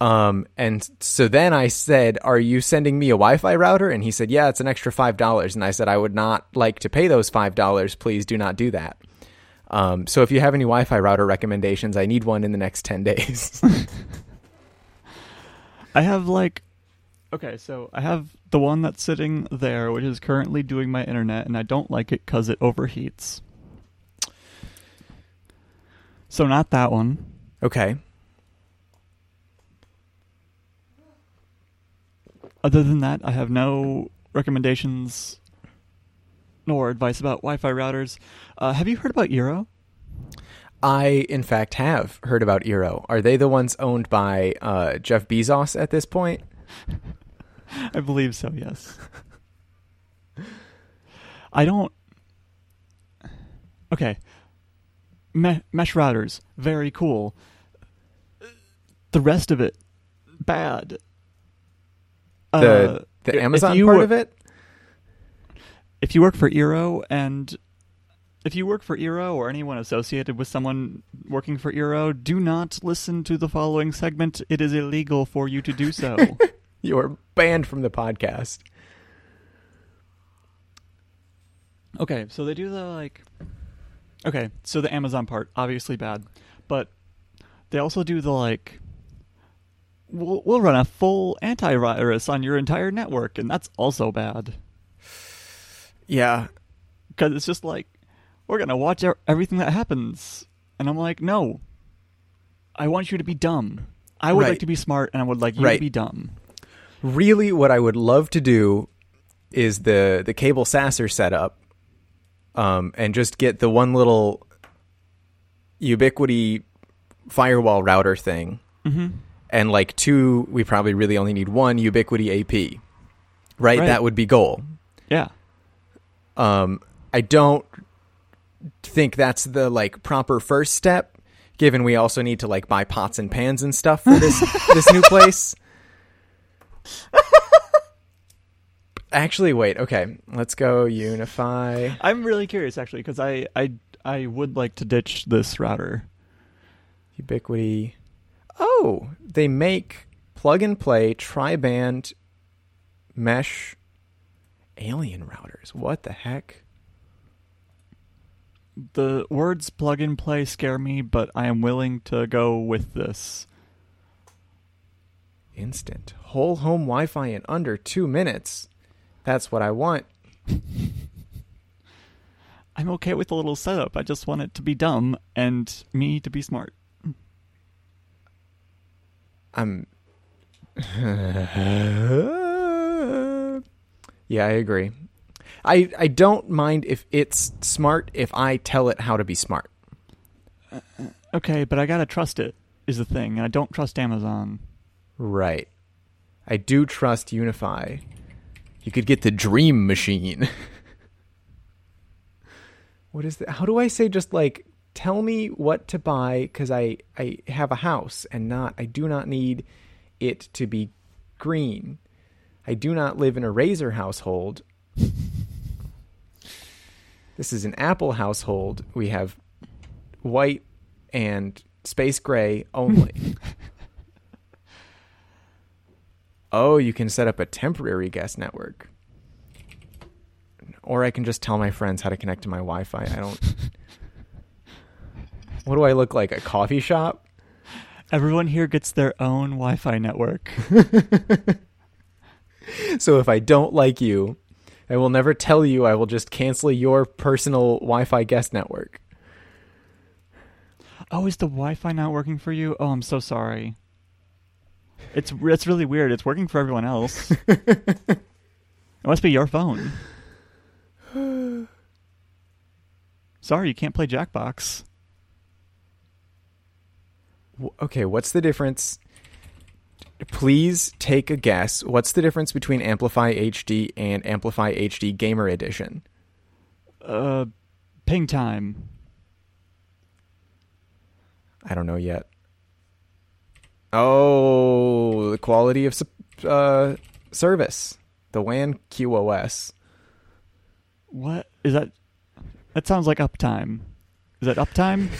Um, and so then I said, "Are you sending me a Wi-Fi router?" And he said, "Yeah, it's an extra five dollars." And I said, "I would not like to pay those five dollars. Please do not do that." Um, so if you have any Wi-Fi router recommendations, I need one in the next ten days. I have like okay, so I have the one that's sitting there, which is currently doing my internet, and I don't like it because it overheats. So not that one. okay. Other than that, I have no recommendations nor advice about Wi-Fi routers. Uh, have you heard about Eero? I, in fact, have heard about Eero. Are they the ones owned by uh, Jeff Bezos at this point? I believe so. Yes. I don't. Okay. Me- mesh routers, very cool. The rest of it, bad. The Uh, the Amazon part were- of it? if you work for Eero and if you work for Eero or anyone associated with someone working for Eero, do not listen to the following segment. It is illegal for you to do so. You are banned from the podcast. okay, so they do the like Okay, so the Amazon part obviously bad, but they also do the like we'll, we'll run a full antivirus on your entire network and that's also bad. Yeah. because it's just like we're gonna watch everything that happens, and I'm like, no, I want you to be dumb. I would Right. like to be smart, and I would like you Right. to be dumb. Really, what I would love to do is the the cable sasser setup, um, and just get the one little Ubiquiti firewall router thing, Mm-hmm. And like two. We probably really only need one Ubiquiti AP. Right, Right. that would be goal. Yeah, Um, I don't think that's the like proper first step, given we also need to like buy pots and pans and stuff for this this new place. Actually, wait. Okay, let's go UniFi. I'm really curious actually because I I I would like to ditch this router. Ubiquiti. Oh, they make plug and play tri-band mesh alien routers. What the heck? The words plug and play scare me, but I am willing to go with this. Instant whole home Wi-Fi in under two minutes. That's what I want. I'm okay with a little setup. I just want it to be dumb and me to be smart. I'm. Um, yeah, I agree. I I don't mind if it's smart if I tell it how to be smart. Uh, uh, okay, but I gotta trust it is the thing, and I don't trust Amazon. Right. I do trust UniFi. You could get the Dream Machine. what is that? How do I say just like tell me what to buy cuz I I have a house and not I do not need it to be green. I do not live in a Razer household. this is an Apple household. We have white and space gray only. oh, you can set up a temporary guest network. Or I can just tell my friends how to connect to my Wi Fi. I don't. what do I look like? A coffee shop? Everyone here gets their own Wi-Fi network. So if I don't like you, I will never tell you. I will just cancel your personal Wi Fi guest network. oh, is the Wi-Fi not working for you? Oh, I'm so sorry. It's it's really weird. It's working for everyone else. it must be your phone. Sorry, you can't play Jackbox. Okay, what's the difference? Please take a guess. What's the difference between AmpliFi HD and AmpliFi HD Gamer Edition? Uh, ping time. I don't know yet. Oh, the quality of uh, service. The WAN QoS. What is that? That sounds like uptime. Is that uptime?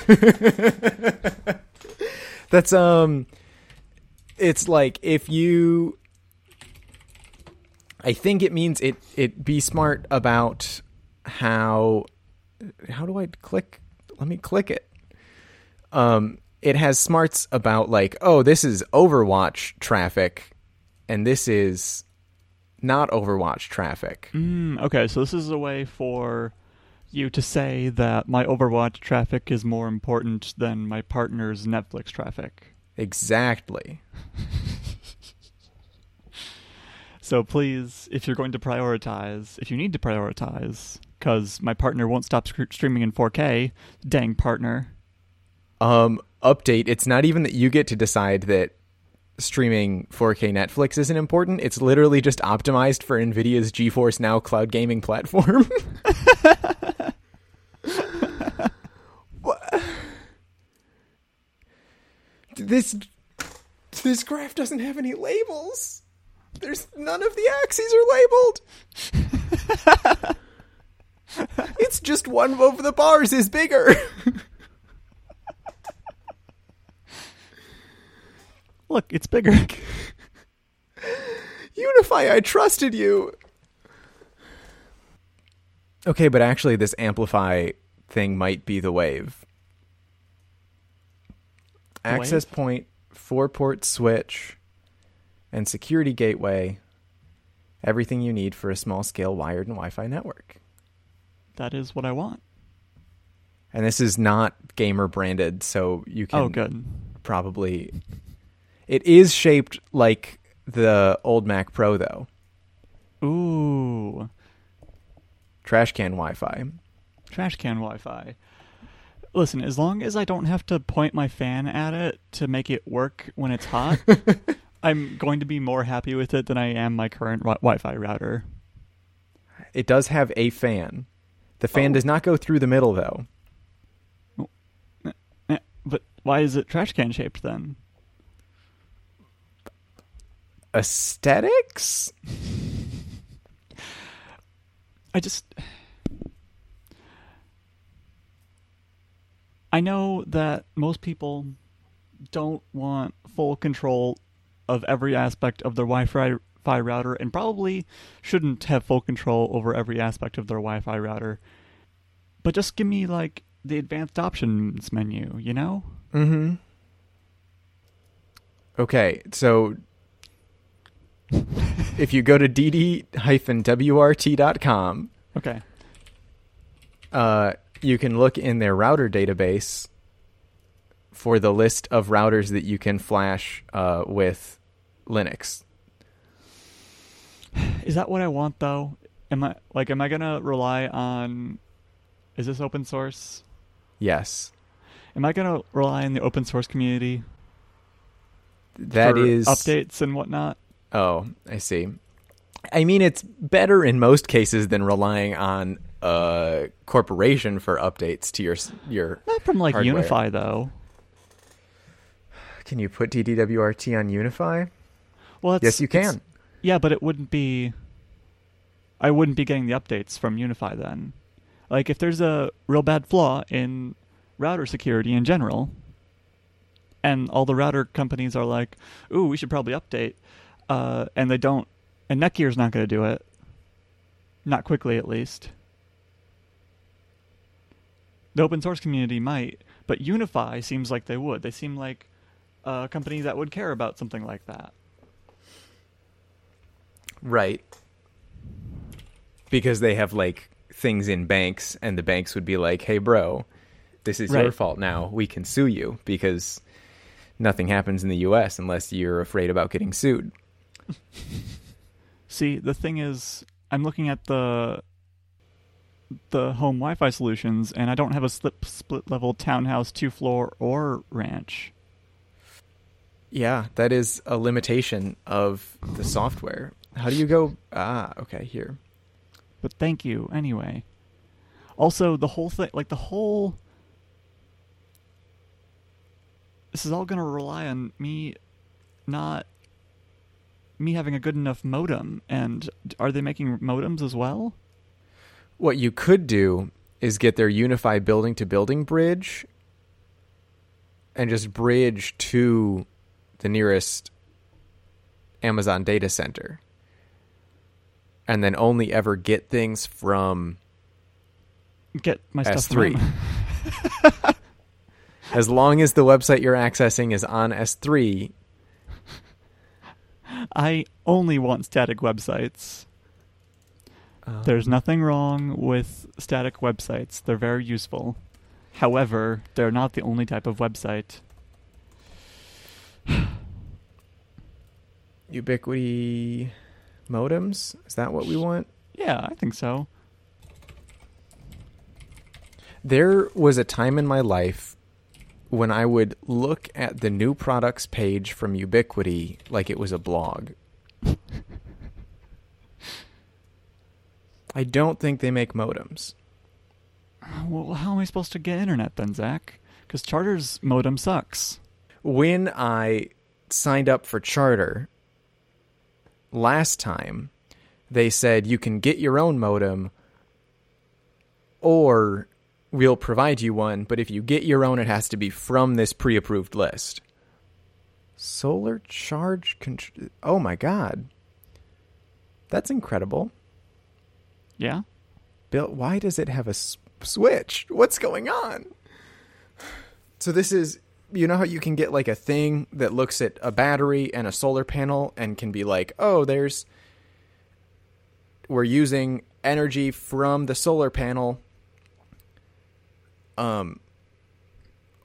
That's um it's like if you I think it means it it be smart about how how do I click let me click it. Um it has smarts about like oh this is Overwatch traffic and this is not Overwatch traffic. Mm, okay, so this is a way for you to say that my Overwatch traffic is more important than my partner's Netflix traffic. Exactly. So please, if you're going to prioritize, if you need to prioritize, because my partner won't stop sc- streaming in 4K, dang partner. Um update, it's not even that you get to decide that streaming 4K Netflix isn't important. It's literally just optimized for Nvidia's GeForce Now cloud gaming platform. What? This this graph doesn't have any labels. There's none of the axes are labeled. it's just one of the bars is bigger. Look, it's bigger. UniFi, I trusted you. Okay, but actually, this AmpliFi thing might be the wave. Access point, four port switch, and security gateway. Everything you need for a small scale wired and Wi Fi network. that is what I want. And this is not gamer branded, so you oh, can Oh, good. probably. It is shaped like the old Mac Pro, though. Ooh, Trash can Wi Fi. trash can Wi-Fi. Listen, as long as I don't have to point my fan at it to make it work when it's hot, I'm going to be more happy with it than I am my current wi- Wi-Fi router. It does have a fan. The fan Oh. does not go through the middle, though. But why is it trash can shaped then? Aesthetics? I just I know that most people don't want full control of every aspect of their Wi-Fi router and probably shouldn't have full control over every aspect of their Wi-Fi router. But just give me like the advanced options menu, you know? Mm-hmm. Okay, so if you go to dd-wrt.com, Okay. uh, you can look in their router database for the list of routers that you can flash uh, with Linux. Is that what I want though? Am I like am I going to rely on is this open source? Yes, Am I going to rely on the open source community that for is updates and whatnot? Oh, I see. I mean, it's better in most cases than relying on a corporation for updates to your your. Not from like hardware. UniFi though. Can you put DD-WRT on UniFi? Well, it's, yes, you can. Yeah, but it wouldn't be. I wouldn't be getting the updates from UniFi then. Like, if there's a real bad flaw in router security in general, and all the router companies are like, "Ooh, we should probably update," uh, and they don't, and Netgear's not going to do it, not quickly at least. The open source community might, but UniFi seems like they would. They seem like a company that would care about something like that. Right. Because they have like things in banks, and the banks would be like, "Hey, bro, this is your fault now. We can sue you because nothing happens in the U.S. unless you're afraid about getting sued." See, the thing is, I'm looking at the the home Wi-Fi solutions, and I don't have a slip split level townhouse, two floor, or ranch. Yeah, that is a limitation of the software. How do you go? Ah, okay, here. But thank you anyway. Also, the whole thing, like the whole, this is all going to rely on me not me having a good enough modem. And are they making modems as well? What you could do is get their UniFi building to building bridge and just bridge to the nearest Amazon data center. And then only ever get things from Get my stuff S3. from- as long as the website you're accessing is on S3. I only want static websites. uh, There's nothing wrong with static websites. They're very useful. However, they're not the only type of website. Ubiquiti modems? Is that what we want? Yeah, I think so. There was a time in my life when I would look at the new products page from Ubiquiti like it was a blog. I don't think they make modems. Well, how am I supposed to get internet then, Zach? Because Charter's modem sucks. When I signed up for Charter last time, they said you can get your own modem or we'll provide you one, but if you get your own, it has to be from this pre approved list. Solar charge control. Oh my god. That's incredible. Yeah? Bill, why does it have a s- switch? What's going on? So this is you know how you can get like a thing that looks at a battery and a solar panel and can be like, "Oh, there's we're using energy from the solar panel um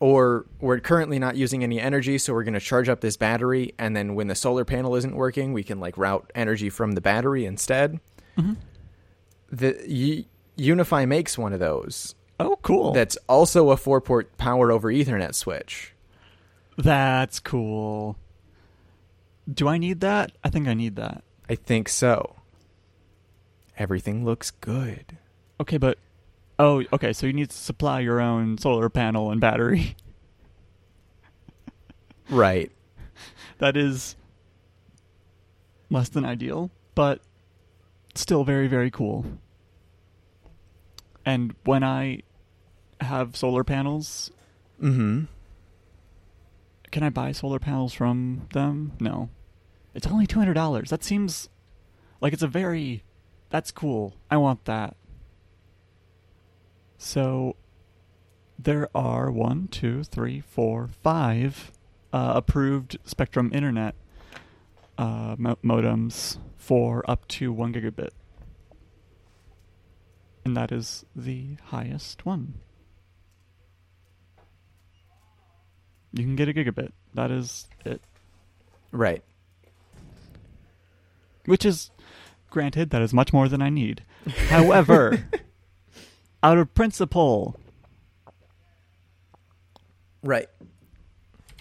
or we're currently not using any energy, so we're going to charge up this battery and then when the solar panel isn't working, we can like route energy from the battery instead." Mhm. the UniFi makes one of those. Oh, cool. That's also a four port power over Ethernet switch. That's cool. Do I need that? I think I need that. I think so. Everything looks good. Okay, but oh, okay. So you need to supply your own solar panel and battery. Right. that is less than ideal, but still very very cool. And when I have solar panels, Mm-hmm. can I buy solar panels from them? No. It's only two hundred dollars. That seems like it's a very that's cool. I want that. So there are one, two, three, four, five uh, approved Spectrum Internet uh, mo- modems for up to one gigabit, and that is the highest one. You can get a gigabit. That is it. Right. Which is, granted, that is much more than I need. However, out of principle, Right.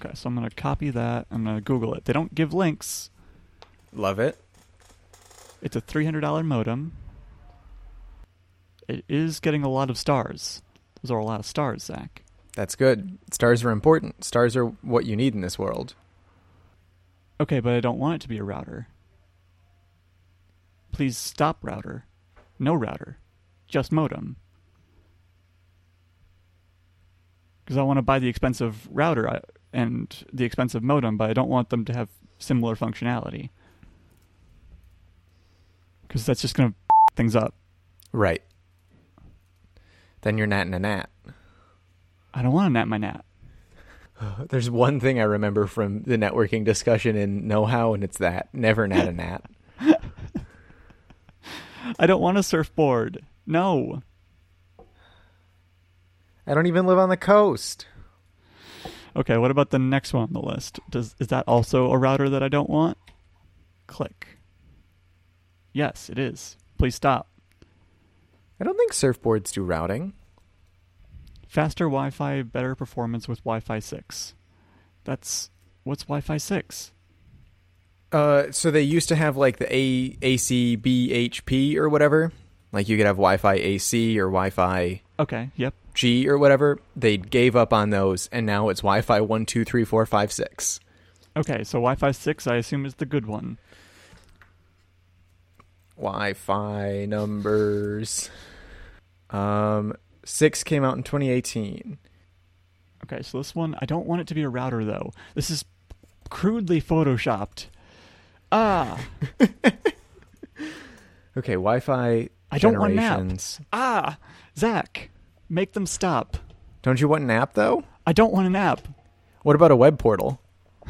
okay, so I'm going to copy that. I'm going to Google it. They don't give links. Love it. It's a $300 modem. It is getting a lot of stars. Those are a lot of stars, Zach. That's good. Stars are important. Stars are what you need in this world. Okay, but I don't want it to be a router. Please stop router. No router. Just modem. Because I want to buy the expensive router and the expensive modem, but I don't want them to have similar functionality. Because that's just going to things up. Right. Then you're natting a nat. I don't want to nat my nat. There's one thing I remember from the networking discussion in Know How, and it's that never nat a nat. I don't want a surfboard. No. I don't even live on the coast. Okay, what about the next one on the list? Does is that also a router that I don't want? Click. Yes, it is. Please stop. I don't think surfboards do routing. Faster Wi-Fi, better performance with Wi-Fi 6. That's what's Wi-Fi 6? Uh, so they used to have like the A ACBHP or whatever. Like you could have Wi-Fi AC or Wi-Fi Okay, yep. G or whatever. They gave up on those, and now it's Wi-Fi one, two, three, four, five, six. Okay, so Wi-Fi 6 I assume is the good one. Wi-Fi numbers. Um, six came out in 2018. Okay, so this one I don't want it to be a router though. This is crudely photoshopped. Ah. Okay, Wi-Fi I don't want generations. Ah. Zach, make them stop. Don't you want an app though? I don't want an app. What about a web portal?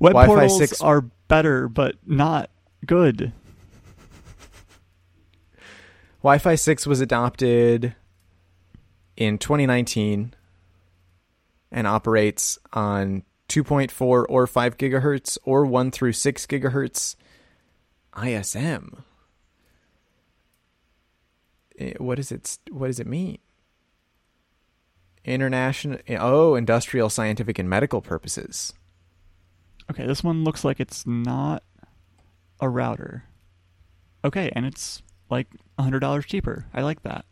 Web Wi-Fi portals 6 are better, but not good. Wi-Fi 6 was adopted in 2019 and operates on 2.4 or 5 gigahertz or 1 through 6 gigahertz ISM. Eh, What does it what does it mean? International oh, industrial, scientific and medical purposes. Okay, this one looks like it's not a router. Okay, and it's like $100 cheaper. I like that.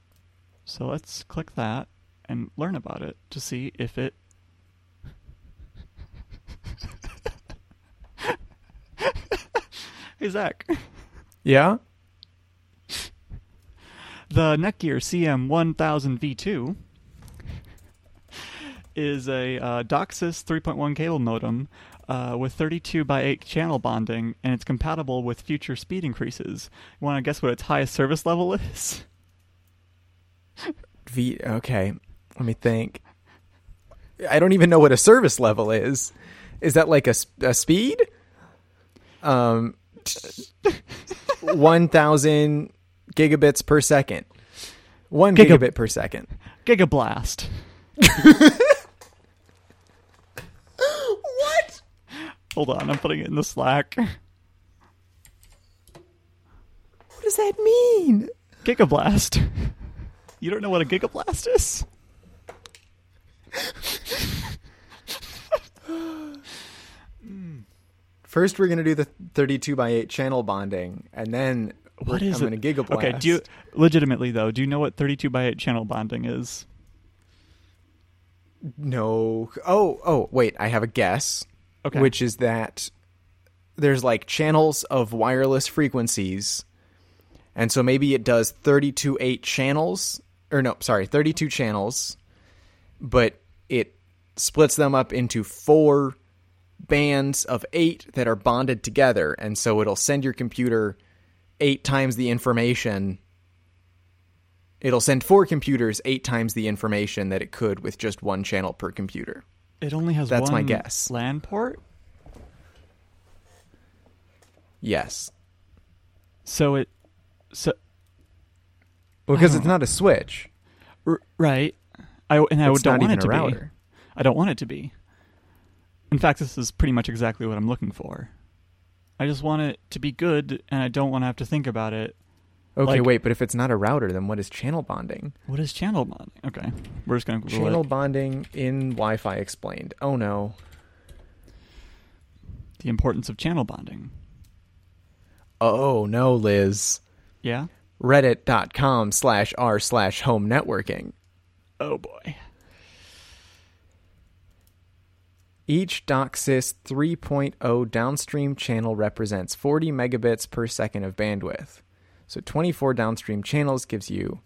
So let's click that and learn about it to see if it. hey, Zach. Yeah? The Netgear CM1000V2 is a uh, DOCSIS 3.1 cable modem uh, with 32 by 8 channel bonding, and it's compatible with future speed increases. You want to guess what its highest service level is? V okay. Let me think. I don't even know what a service level is. Is that like a speed? Um 1000 gigabits per second. 1 Giga- gigabit per second. Gigablast. What? Hold on, I'm putting it in the Slack. What does that mean? Gigablast. You don't know what a gigablast is? First we're going to do the 32 by 8 channel bonding and then What is it? going to gigablast. Okay, do you legitimately though? Do you know what 32 by 8 channel bonding is? No. Oh, oh, wait, I have a guess. Okay. Which is that there's like channels of wireless frequencies. And so maybe it does 32 8 channels or no, sorry, 32 channels, but it splits them up into four bands of 8 that are bonded together and so it'll send your computer 8 times the information It'll send four computers eight times the information that it could with just one channel per computer. It only has That's one my guess. LAN port, Yes. so it so Because it's not a switch. r- right. I and I It's don't want it to be. I don't want it to be. In fact, this is pretty much exactly what I'm looking for. I just want it to be good, and I don't want to have to think about it. Okay, Like- wait, but if it's not a router, then what is channel bonding? What is channel bonding? Okay, we're just gonna Google Channel it. bonding in Wi Fi explained. Oh no. the importance of channel bonding. Oh no, Liz. Yeah. Reddit.com slash r slash home networking. Oh boy. Each DOCSIS 3.0 downstream channel represents 40 megabits per second of bandwidth. So 24 downstream channels gives you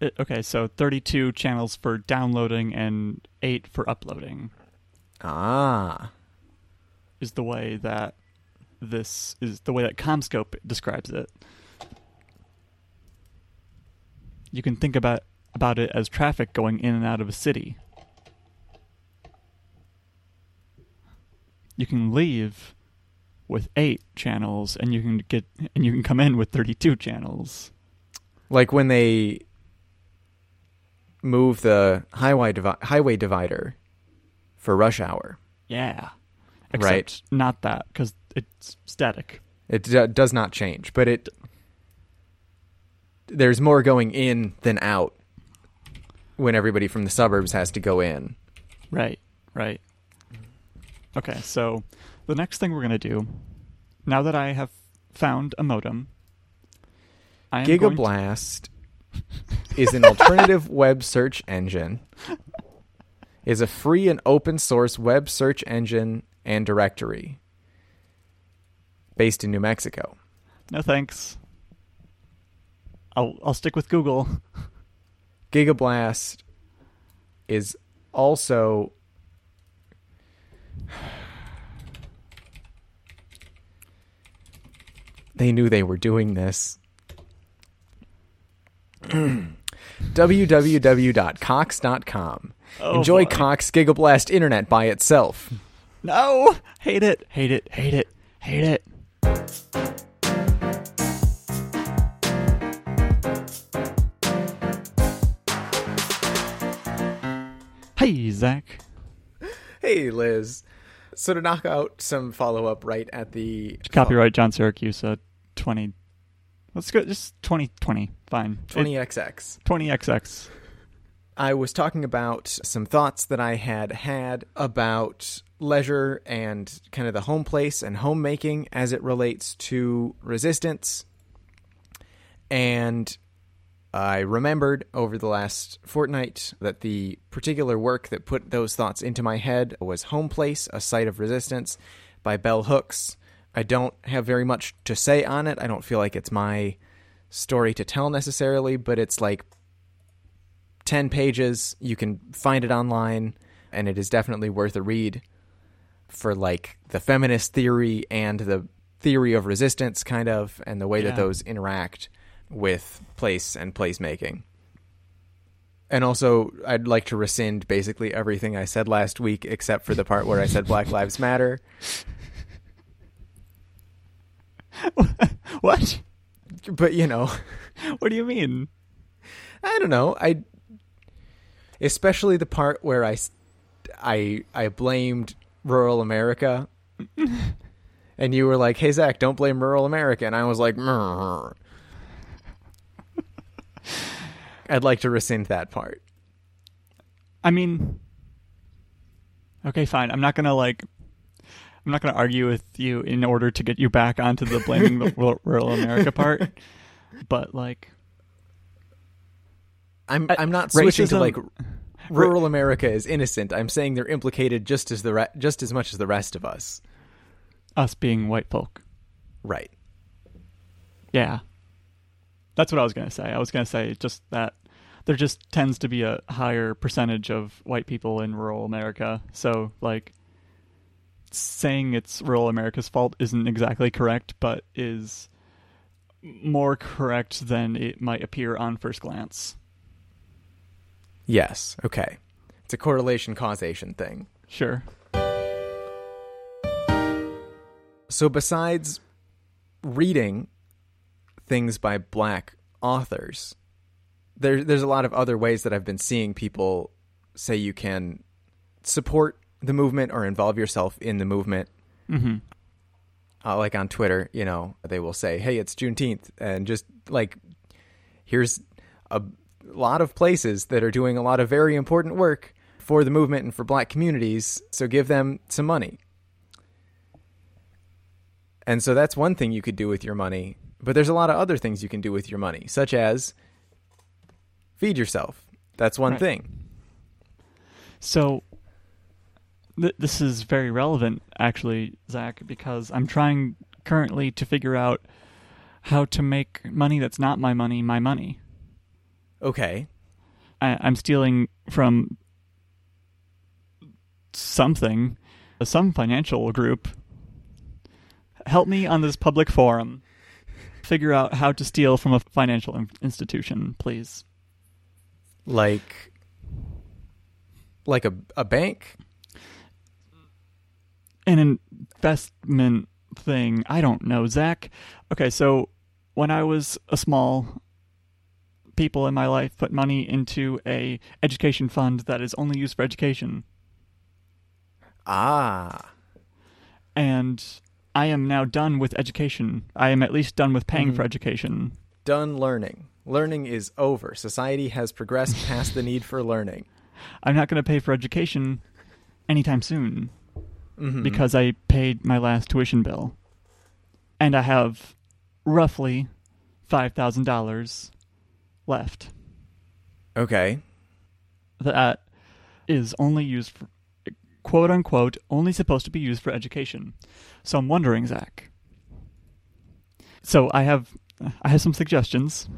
It, okay, so 32 channels for downloading and 8 for uploading ah is the way that this is the way that CommScope describes it. You can think about about it as traffic going in and out of a city. You can leave with 8 channels and you can get and you can come in with 32 channels. like when they move the highway divi- highway divider for rush hour. Yeah. Right. Not that cuz it's static. It d- does not change, but it there's more going in than out when everybody from the suburbs has to go in. Right, right. Okay, so the next thing we're going to do, now that I have found a modem, I am going to- Gigablast is an alternative web search engine. Is a free and open source web search engine and directory based in New Mexico. No thanks. I'll I'll stick with Google. Gigablast is also they knew they were doing this. www.cox.com. Oh, Enjoy. Cox Gigablast Internet by itself. No! Hate it, hate it, hate it, hate it. Hey, Zach. Hey, Liz. So to knock out some follow up right at the Copyright John Siracusa, uh, 20. Let's go, just 2020. Fine. 20XX. 20XX. I was talking about some thoughts that I had had about leisure and kind of the home place and homemaking as it relates to resistance. And I remembered over the last fortnight that the particular work that put those thoughts into my head was Home Place, A Site of Resistance by Bell Hooks. I don't have very much to say on it. I don't feel like it's my story to tell necessarily, but it's like 10 pages. You can find it online, and it is definitely worth a read for like the feminist theory and the theory of resistance, kind of, and the way Yeah. that those interact with place and placemaking. And also, I'd like to rescind basically everything I said last week except for the part where I said Black Lives Matter. what? But, you know, What do you mean? I don't know. I especially the part where I I I blamed rural America, and you were like, "Hey Zach, don't blame rural America," and I was like, "Mrr." "I'd like to rescind that part." I mean, okay, fine. I'm not gonna like. I'm not gonna argue with you in order to get you back onto the blaming the rural America part, but like, I'm I'm not switching to like rural America is innocent. I'm saying they're implicated just as the re- just as much as the rest of us. us being white folk. Right. Yeah, that's what I was gonna say. I was gonna say just that there just tends to be a higher percentage of white people in rural America, so like saying it's rural America's fault isn't exactly correct, but is more correct than it might appear on first glance. Yes. Okay. It's a correlation causation thing. Sure. So besides reading things by black authors, there there's a lot of other ways that I've been seeing people say you can support the movement or involve yourself in the movement. Mm-hmm. Uh, like on Twitter, you know, they will say, "Hey, it's Juneteenth," and just like here's a lot of places that are doing a lot of very important work for the movement and for black communities, so give them some money. And so that's one thing you could do with your money, but there's a lot of other things you can do with your money, such as feed yourself. That's one Right. thing. So th- this is very relevant, actually, Zach, because I'm trying currently to figure out how to make money that's not my money my money. Okay. I- I'm stealing from something, some financial group. Help me on this public forum. Figure out how to steal from a financial institution, please. Like like a a bank? an investment thing. I don't know, Zach. Okay, so when I was a small people in my life put money into a education fund that is only used for education Ah. and I am now done with education. I am at least done with paying Mhm. for education. Done learning. Learning is over. Society has progressed past the need for learning. I'm not going to pay for education anytime soon Mhm. because I paid my last tuition bill. And I have roughly $5,000 left. Okay. that is only used for quote unquote only supposed to be used for education. So I'm wondering, Zach. So I have I have some suggestions.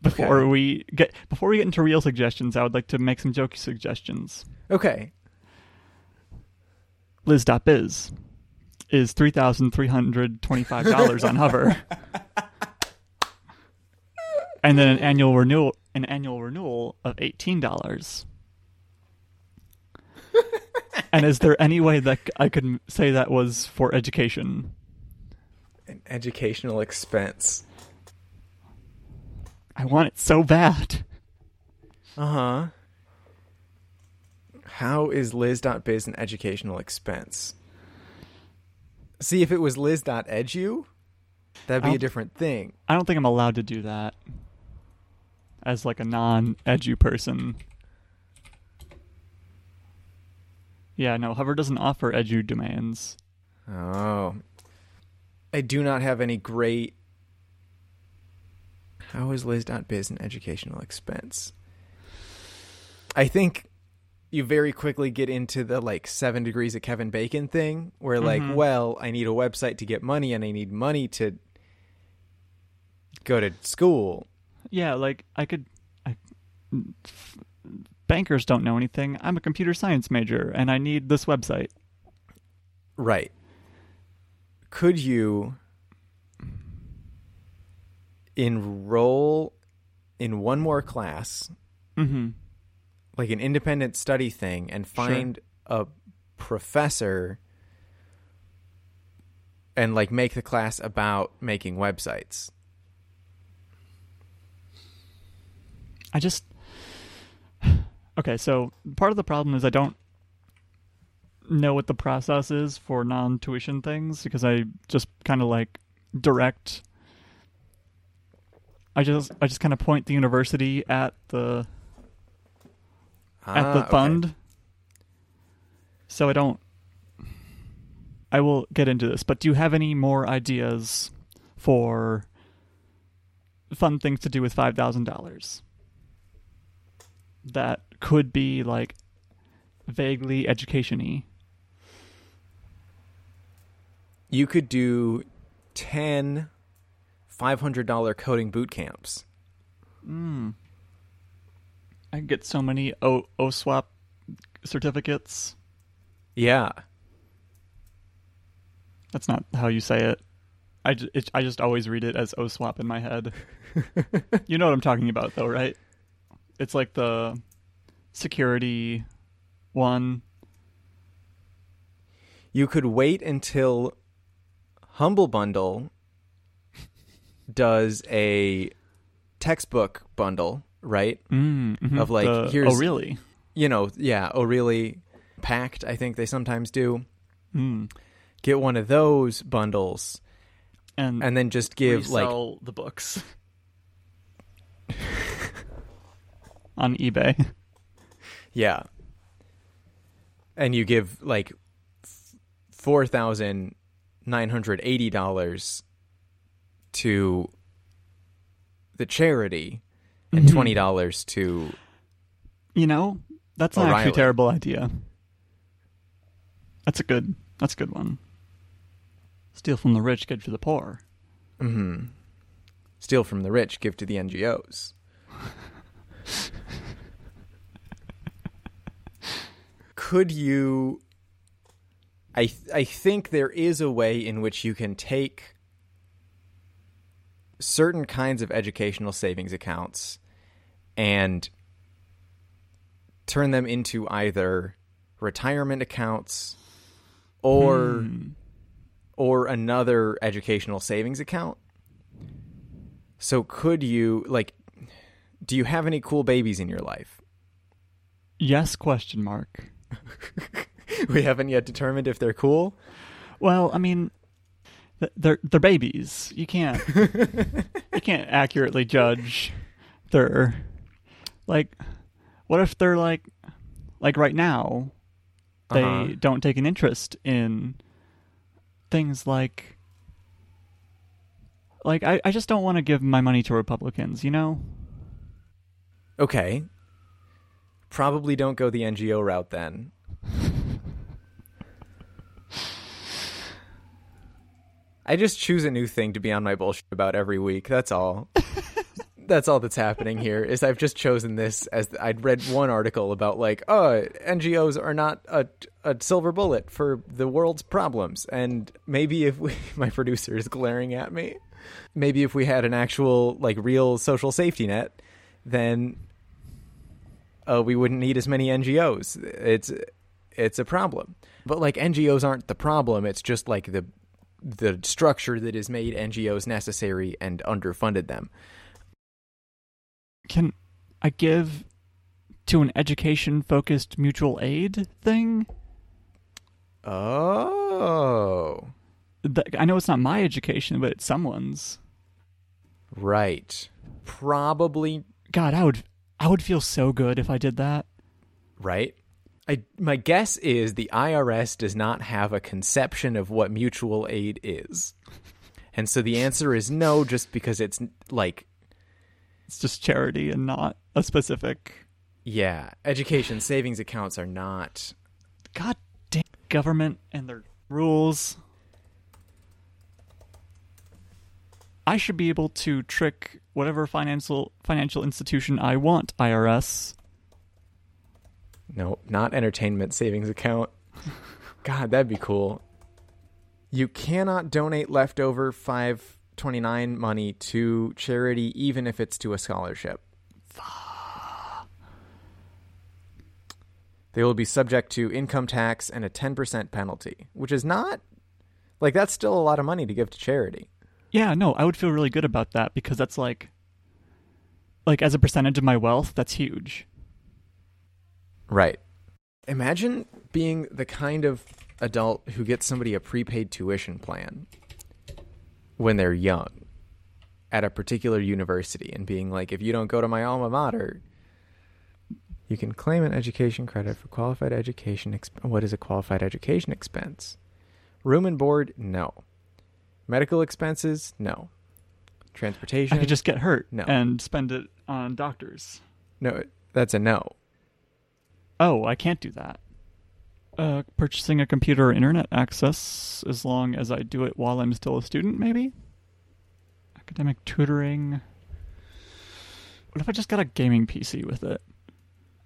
Before Okay. we get before we get into real suggestions, I would like to make some jokey suggestions. Okay. Liz.biz is three thousand three hundred twenty-five dollars on Hover, and then an annual renewal an annual renewal of eighteen dollars. And is there any way that I could say that was for education? An educational expense. I want it so bad. Uh huh. How is Liz.biz an educational expense? See, if it was Liz.edu, that'd be a different thing. I don't think I'm allowed to do that as like a non-edu person. Yeah, no, Hover doesn't offer edu domains. Oh. I do not have any great. How is Liz.biz an educational expense? I think you very quickly get into the like seven degrees of Kevin Bacon thing where, like, Mhm. well, I need a website to get money and I need money to go to school. Yeah, like I could I bankers don't know anything. I'm a computer science major and I need this website. Right. Could you enroll in one more class Mhm. like an independent study thing and Sure. find a professor and like make the class about making websites. I just Okay, so part of the problem is I don't know what the process is for non-tuition things because I just kind of like direct I just I just kind of point the university at the at Ah, the okay. fund. So I don't I will get into this, but do you have any more ideas for fun things to do with $5,000 that could be like vaguely education-y? You could do 10 $500 coding boot camps. Mm. I get so many o- OSWAP certificates. Yeah. That's not how you say it. I, it, I just always read it as OSWAP in my head. you know what I'm talking about, though, right? It's like the security one. You could wait until Humble Bundle does a textbook bundle, right? Mm, mhm. Of, like, The- here's- oh really? You know, yeah, oh really, Packt, I think they sometimes do. Mm. Get one of those bundles And and then just give like the books on eBay. yeah. And you give like four thousand nine hundred eighty dollars to the charity and Mhm. twenty dollars to You know, that's not actually a terrible idea. That's a good. That's a good one. Steal from the rich, give to the poor. mhm, steal from the rich, give to the NGOs. Could you? I th- I think there is a way in which you can take certain kinds of educational savings accounts and turn them into either retirement accounts or Hmm. or another educational savings account. So could you like do you have any cool babies in your life? yes? Question mark. we haven't yet determined if they're cool. Well, I mean, they're they're babies. You can't you can't accurately judge their like. What if they're like like right now they Uh-huh. don't take an interest in things like like I, I just don't want to give my money to Republicans, you know? Okay. Probably don't go the NGO route then. I just choose a new thing to be on my bullshit about every week. That's all. that's all that's happening here. Is I've just chosen this as I'd read one article about like, oh, NGOs are not a, a silver bullet for the world's problems, and maybe if we, my producer is glaring at me, maybe if we had an actual like real social safety net, then uh, we wouldn't need as many NGOs. It's it's a problem, but like NGOs aren't the problem. It's just like the the structure that has made NGOs necessary and underfunded them. Can I give to an education focused mutual aid thing? Oh, I know it's not my education, but it's someone's. right. Probably God, I would I would feel so good if I did that. right. I my guess is the IRS does not have a conception of what mutual aid is. And so the answer is no just because it's like It's just charity and not a specific. yeah, education savings accounts are not God damn government and their rules. I should be able to trick whatever financial financial institution I want, IRS. No, not entertainment savings account. God, that'd be cool. You cannot donate leftover 529 money to charity even if it's to a scholarship. They will be subject to income tax and a 10% penalty, which is not like that's still a lot of money to give to charity. Yeah, no, I would feel really good about that because that's like like as a percentage of my wealth, that's huge. Right. Imagine being the kind of adult who gets somebody a prepaid tuition plan when they're young at a particular university and being like, if you don't go to my alma mater, you can claim an education credit for qualified education. Exp- what is a qualified education expense? Room and board? No. Medical expenses? No. Transportation? I could just get hurt No. and spend it on doctors. no. That's a no. Oh, I can't do that. Uh, purchasing a computer or internet access, as long as I do it while I'm still a student, maybe? Academic tutoring. What if I just got a gaming PC with it?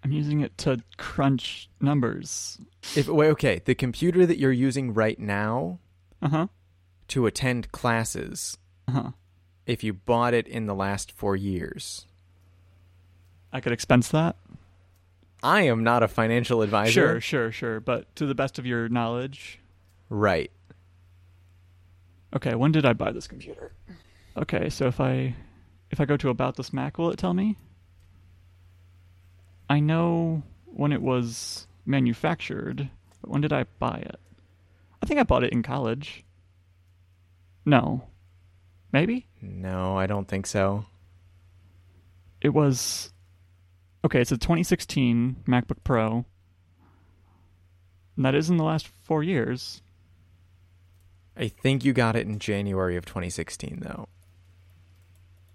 I'm using it to crunch numbers. If wait, okay, the computer that you're using right now Uh huh. To attend classes Uh huh. if you bought it in the last four years. I could expense that? I am not a financial advisor. Sure, sure, sure. But to the best of your knowledge. Right. Okay, when did I buy this computer? Okay, so if I if I go to about this Mac, will it tell me? I know when it was manufactured, but when did I buy it? I think I bought it in college. No. Maybe? No, I don't think so. It was Okay, it's a 2016 MacBook Pro. And that is in the last 4 years. I think you got it in January of 2016, though.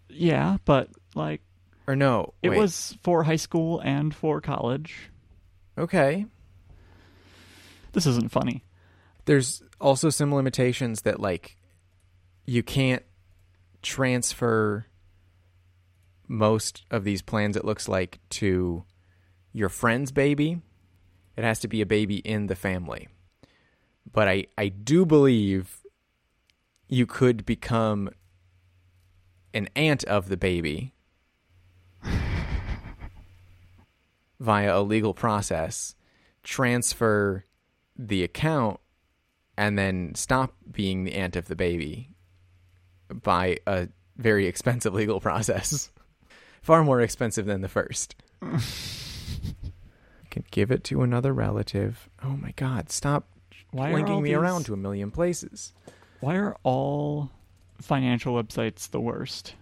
Yeah, but like Or no, it wait. was for high school and for college. okay. This isn't funny. There's also some limitations that like you can't transfer most of these plans it looks like to your friend's baby. It has to be a baby in the family. But I I do believe you could become an aunt of the baby via a legal process, transfer the account and then stop being the aunt of the baby by a very expensive legal process. Far more expensive than the first. Can give it to another relative. Oh my god, stop Why linking me these- around to a million places. Why are all financial websites the worst?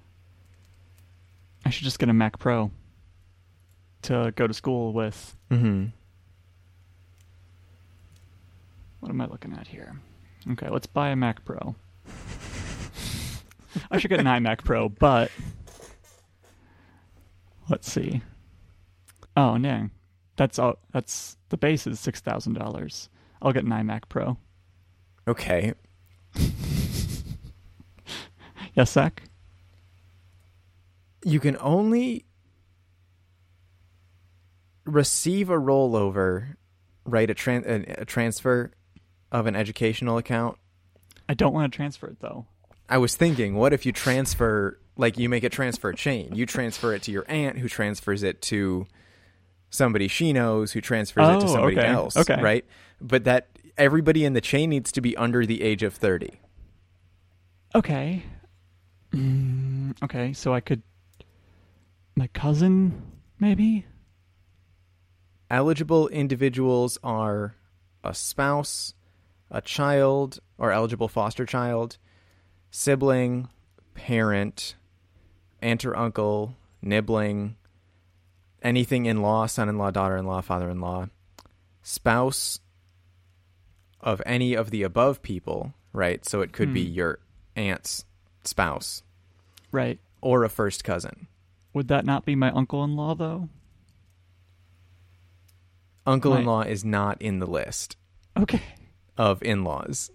I should just get a Mac Pro to go to school with. Mm-hmm. What am I looking at here? Okay, let's buy a Mac Pro. I should get an iMac Pro, but let's see. Oh, no. That's all that's the base is $6,000. I'll get an iMac Pro. Okay. Yes, Zach? You can only receive a rollover, right? A, tran- a, a transfer of an educational account. I don't want to transfer it though. I was thinking, what if you transfer, like you make a transfer chain? You transfer it to your aunt, who transfers it to somebody she knows, who transfers it to Oh, somebody okay. else, Okay. right? But that everybody in the chain needs to be under the age of thirty. Okay. Mm, okay, so I could. My cousin, maybe? Eligible individuals are a spouse, a child or eligible foster child, sibling, parent, aunt or uncle, nibbling, anything in law, son in law, daughter in law, father in law, spouse of any of the above people, right? So it could be Hmm. your aunt's spouse Right. or a first cousin. Would that not be my uncle in law, though? Uncle in My- law is not in the list Okay. of in laws.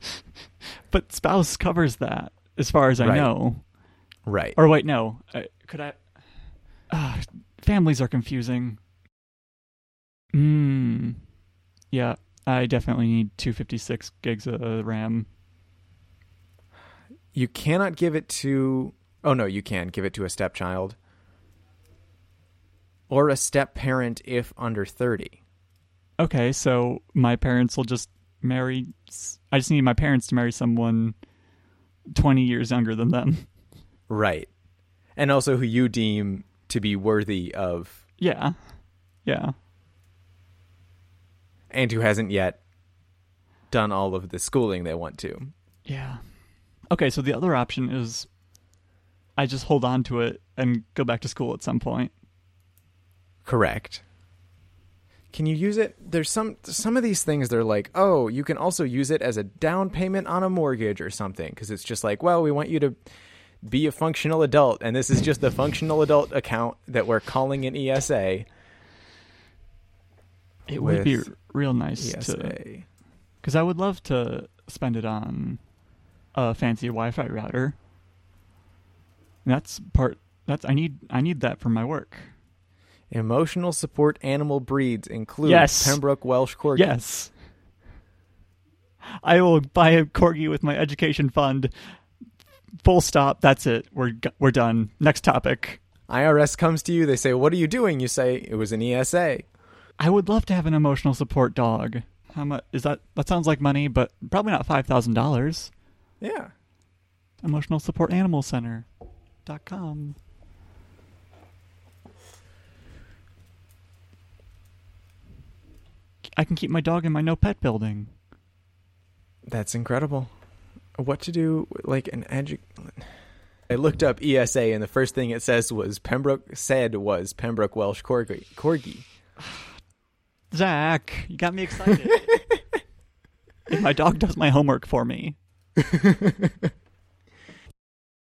But spouse covers that, as far as I Right. know. Right. Or wait, no. I, could I? Uh, families are confusing. Hmm. Yeah, I definitely need 256 gigs of RAM. You cannot give it to. Oh no, you can give it to a stepchild or a step parent if under thirty. Okay, so my parents will just marry. I just need my parents to marry someone 20 years younger than them. Right, and also who you deem to be worthy of, Yeah. Yeah. and who hasn't yet done all of the schooling they want to. Yeah. Okay, so the other option is I just hold on to it and go back to school at some point. Correct. Can you use it? There's some some of these things they're like, "Oh, you can also use it as a down payment on a mortgage or something" because it's just like, "Well, we want you to be a functional adult and this is just the functional adult account that we're calling an ESA." It would be real nice to cuz I would love to spend it on a fancy Wi-Fi router. That's part that's I need I need that for my work. Emotional support animal breeds include Yes. Pembroke Welsh Corgi. Yes. I will buy a corgi with my education fund. Full stop. That's it. We're we're done. Next topic. IRS comes to you, they say, "What are you doing?" You say, "It was an ESA." I would love to have an emotional support dog. How much is that? That sounds like money, but probably not five thousand dollars. Yeah. Emotional support animal center. dot com. I can keep my dog in my no pet building. That's incredible. What to do, like an edu. I looked up ESA, and the first thing it says was Pembroke said was Pembroke Welsh Corgi. Corgi. Zach, you got me excited. if my dog does my homework for me.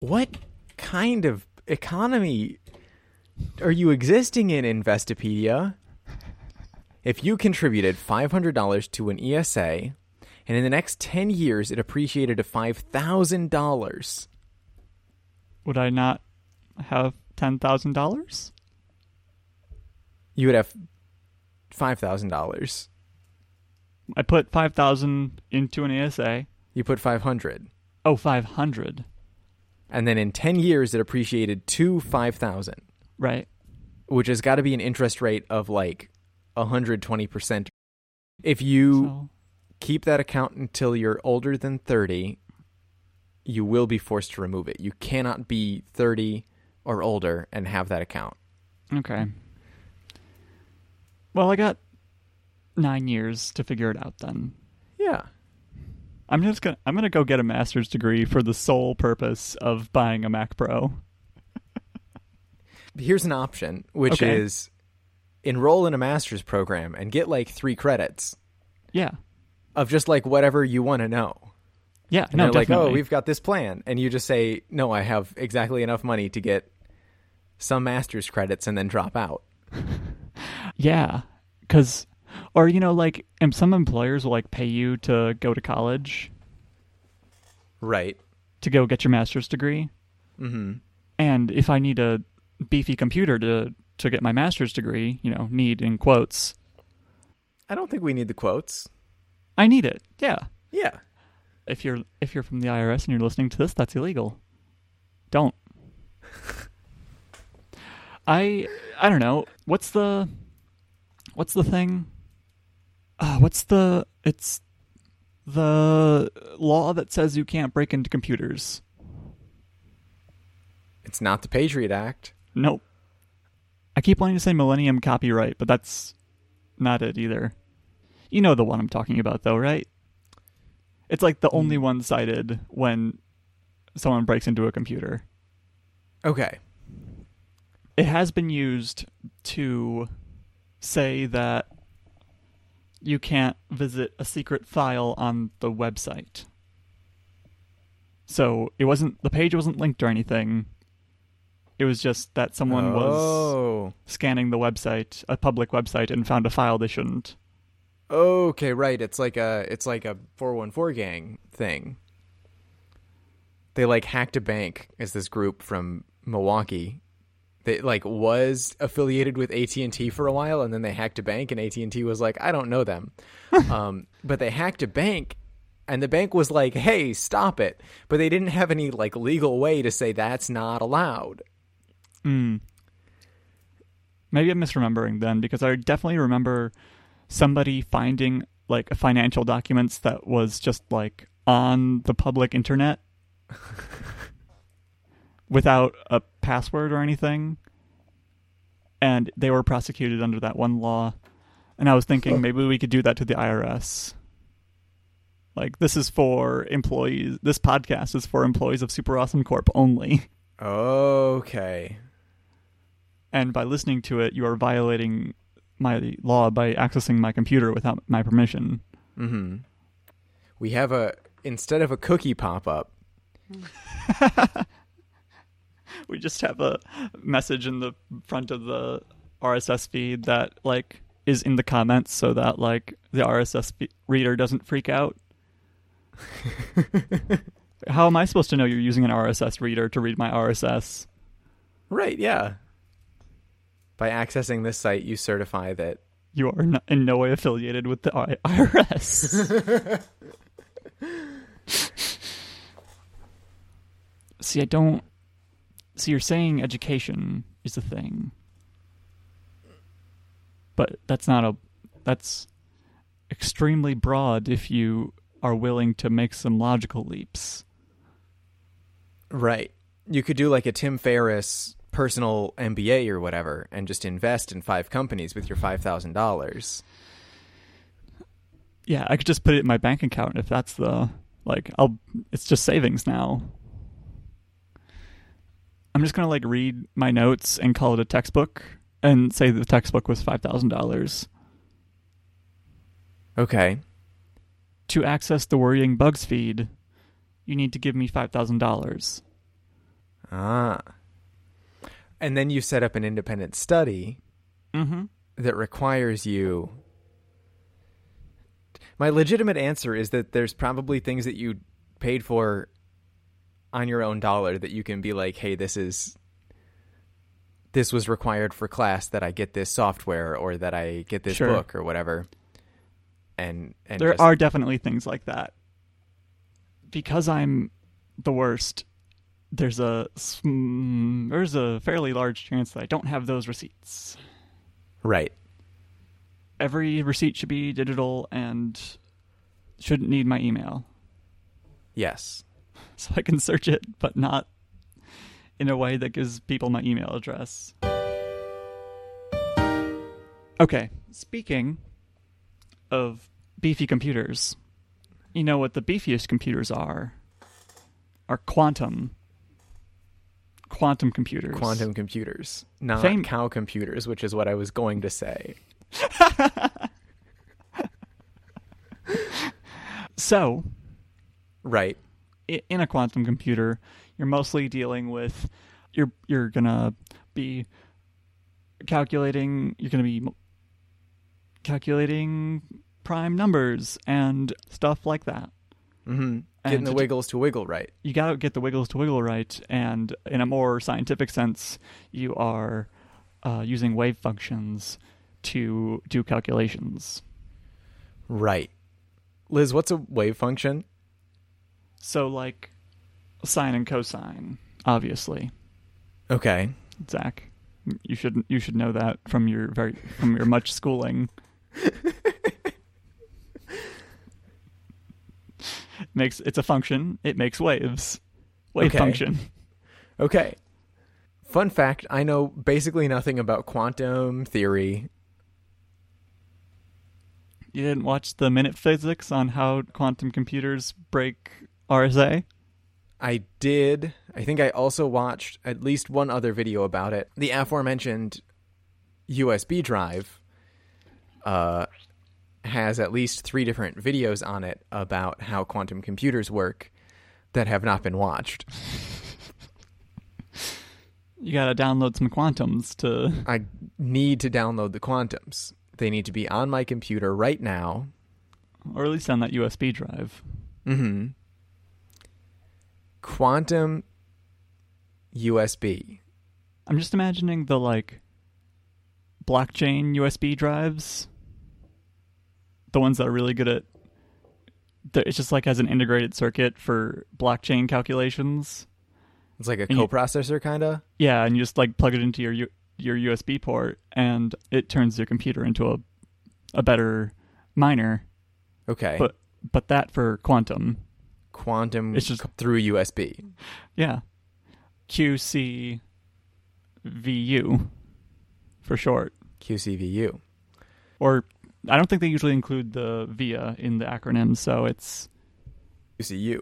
What kind of economy are you existing in, Investopedia? If you contributed $500 to an ESA, and in the next 10 years it appreciated to $5,000, Would I not have ten thousand dollars? you would have $5,000. I put five thousand into an ESA. You put 500 Oh, five hundred. and then in 10 years it appreciated to 5000 Right. which has got to be an interest rate of like 120% if you So keep that account until you're older than 30 you will be forced to remove it you cannot be 30 or older and have that account okay. Well, I got nine years to figure it out. Then yeah I'm just gonna I'm gonna go get a master's degree for the sole purpose of buying a Mac Pro. here's an option which Okay. is enroll in a master's program and get like 3 credits Yeah. of just like whatever you want to know Yeah. And no, they're like, oh, we've got this plan. And you just say, no, I have exactly enough money to get some master's credits and then drop out. Yeah, because, or you know, like, and some employers will like pay you to go to college Right. to go get your master's degree. Mm-hmm. And if I need a beefy computer to to get my master's degree, you know, need in quotes, I don't think we need the quotes. I need it. Yeah. Yeah. If you're if you're from the IRS and you're listening to this, that's illegal. Don't. I I don't know. What's the what's the thing? Uh, what's the it's the law that says you can't break into computers. It's not the Patriot Act. Nope. I keep wanting to say Millennium Copyright, but that's not it either. You know the one I'm talking about, though, right? It's like the only mm. one cited when someone breaks into a computer. Okay. It has been used to say that you can't visit a secret file on the website. So it wasn't the page wasn't linked or anything. It was just that someone was oh. scanning the website, a public website, and found a file they shouldn't. Okay, right. It's like a it's like a 414 gang thing. They like hacked a bank as this group from Milwaukee that like was affiliated with AT&T for a while and then they hacked a bank and AT&T was like, "I don't know them." um, but they hacked a bank and the bank was like, "Hey, stop it." But they didn't have any like legal way to say that's not allowed. Hmm. Maybe I'm misremembering then because I definitely remember somebody finding like financial documents that was just like on the public internet without a password or anything. And they were prosecuted under that one law. And I was thinking maybe we could do that to the IRS. Like this is for employees. This podcast is for employees of Super Awesome Corp only. Okay. And by listening to it, you are violating my law by accessing my computer without my permission. Mhm. We have a instead of a cookie pop-up, We just have a message in the front of the RSS feed that like is in the comments so that like the RSS fe- reader doesn't freak out. How am I supposed to know you're using an RSS reader to read my RSS? Right, yeah. By accessing this site, you certify that You are no- in no way affiliated with the I- IRS. See, I don't. See, you're saying education is the thing, but that's not a. That's extremely broad if you are willing to make some logical leaps. right. You could do like a Tim Ferriss personal MBA or whatever and just invest in five companies with your $5,000. Yeah, I could just put it in my bank account if that's the like. I'll. It's just savings now. I'm just gonna like read my notes and call it a textbook and say the textbook was five thousand dollars. Okay. To access the Worrying Bugs feed, you need to give me five thousand dollars. Ah. And then you set up an independent study Mm-hmm. that requires you. My legitimate answer is that there's probably things that you paid for on your own dollar that you can be like, hey, this is. This was required for class that I get this software or that I get this Sure. book or whatever. And and There just- are definitely things like that. Because I'm the worst, there's a there's a fairly large chance that I don't have those receipts. right. Every receipt should be digital and shouldn't need my email. Yes. So I can search it, but not in a way that gives people my email address. Okay, speaking of beefy computers, you know what the beefiest computers are? Are quantum. Quantum computers. Quantum computers, not Fame- cow computers, which is what I was going to say. So, Right. in a quantum computer, you're mostly dealing with you're you're gonna be calculating. You're gonna be calculating prime numbers and stuff like that. Mm-hmm. Getting the wiggles to wiggle right. You got to get the wiggles to wiggle right, and in a more scientific sense, you are uh, using wave functions to do calculations. Right. Liz, what's a wave function? So, like sine and cosine, obviously. Okay. Zach, you should you should know that from your very from your much schooling. makes it's a function. It makes waves. Wave Okay. function. Okay. Fun fact I know basically nothing about quantum theory. You didn't watch the MinutePhysics on how quantum computers break RSA? I did. I think I also watched at least one other video about it. The aforementioned USB drive uh, has at least three different videos on it about how quantum computers work that have not been watched. You gotta download some quantums to. I need to download the quantums. They need to be on my computer right now. or at least on that USB drive. Mm-hmm. Quantum USB. I'm just imagining the like blockchain USB drives, the ones that are really good at. It's just like has an integrated circuit for blockchain calculations. It's like a And coprocessor, kind of. Yeah, and you just like plug it into your U- your USB port, and it turns your computer into a a better miner. Okay. But but that for quantum, quantum It's just- through USB. yeah, QCVU for short. QCVU. or I don't think they usually include the VIA in the acronym, so it's QCU.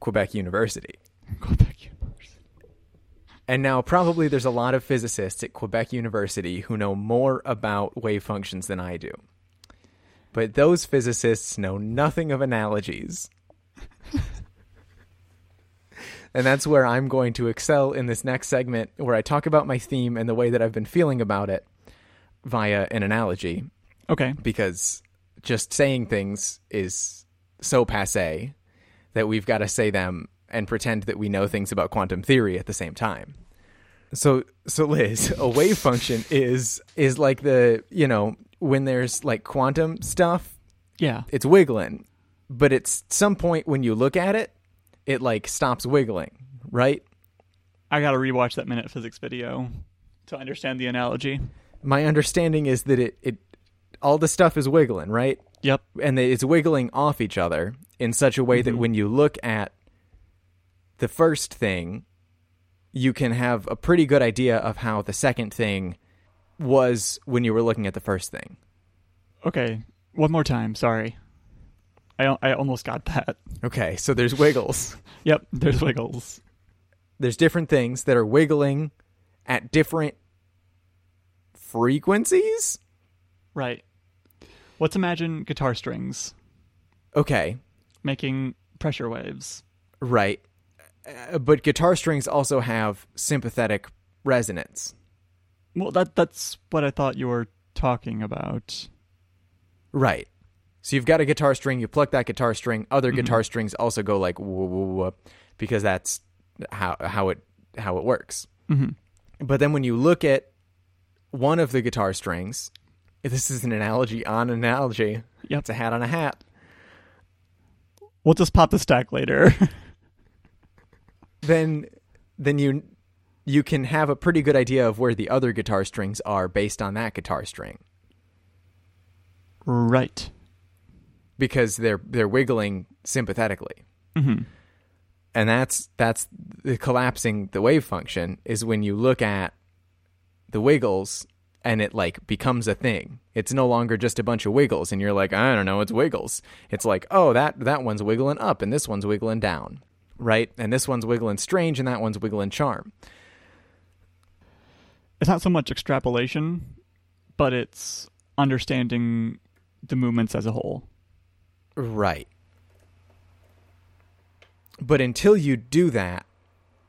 Quebec University. Quebec University. And now probably there's a lot of physicists at Quebec University who know more about wave functions than I do. But those physicists know nothing of analogies. and that's where I'm going to excel in this next segment where I talk about my theme and the way that I've been feeling about it via an analogy Okay, because just saying things is so passe that we've got to say them and pretend that we know things about quantum theory at the same time. So so Liz, a wave function is is like the, you know, when there's like quantum stuff, yeah, it's wiggling, but it's some point when you look at it, it like stops wiggling, right? I got to rewatch that MinutePhysics video to understand the analogy. My understanding is that it it all the stuff is wiggling, right? Yep. and they- it's wiggling off each other in such a way that Mhm. when you look at the first thing, you can have a pretty good idea of how the second thing was when you were looking at the first thing. Okay, one more time. Sorry, I I almost got that. Okay, so there's wiggles. Yep, there's wiggles. there's different things that are wiggling at different frequencies. Right. Let's imagine guitar strings Okay, making pressure waves. right. Uh, but guitar strings also have sympathetic resonance. Well, that that's what I thought you were talking about. Right. So you've got a guitar string, you pluck that guitar string, other Mhm. guitar strings also go like whoop, whoop, whoop, because that's how how it how it works. hmm But then when you look at one of the guitar strings, this is an analogy on an analogy. Yep. It's a hat on a hat. We'll just pop the stack later. Then then you you can have a pretty good idea of where the other guitar strings are based on that guitar string right. because they're they're wiggling sympathetically. hmm and that's that's the collapsing the wave function is when you look at the wiggles and it like becomes a thing it's no longer just a bunch of wiggles and you're like i don't know it's wiggles it's like oh that that one's wiggling up and this one's wiggling down right and this one's wiggling strange and that one's wiggling charm It's not so much extrapolation, but it's understanding the movements as a whole. right but until you do that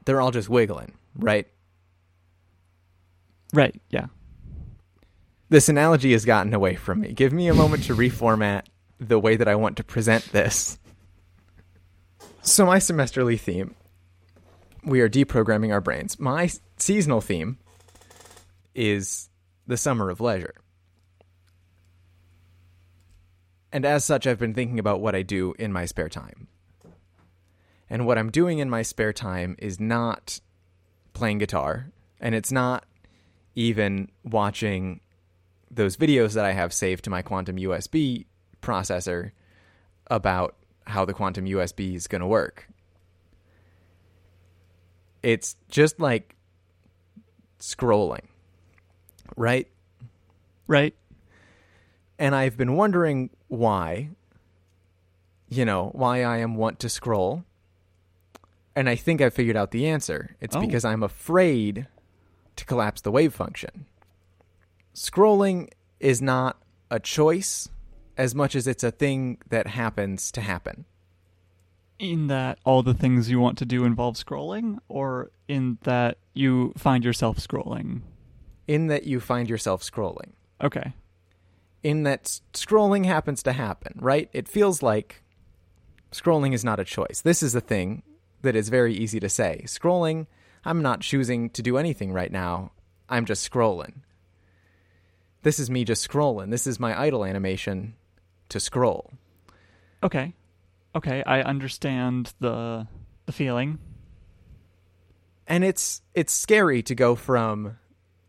they're all just wiggling right Right. Yeah. This analogy has gotten away from me. Give me a moment to reformat the way that I want to present this. So my semesterly theme, we are deprogramming our brains. My seasonal theme is the summer of leisure. And as such, I've been thinking about what I do in my spare time. And what I'm doing in my spare time is not playing guitar, and it's not even watching those videos that I have saved to my quantum USB processor about how the quantum USB is going to work. It's just like scrolling, right? Right. And I've been wondering why, you know, why I am want to scroll. And I think I figured out the answer. It's Oh. because I'm afraid to collapse the wave function. Scrolling is not a choice as much as it's a thing that happens to happen. In that all the things you want to do involve scrolling, or in that you find yourself scrolling? In that you find yourself scrolling. Okay. in that scrolling happens to happen, right? It feels like scrolling is not a choice. This is a thing that is very easy to say. Scrolling, I'm not choosing to do anything right now. I'm just scrolling. This is me just scrolling. This is my idle animation to scroll. Okay. Okay, I understand the the feeling. And it's it's scary to go from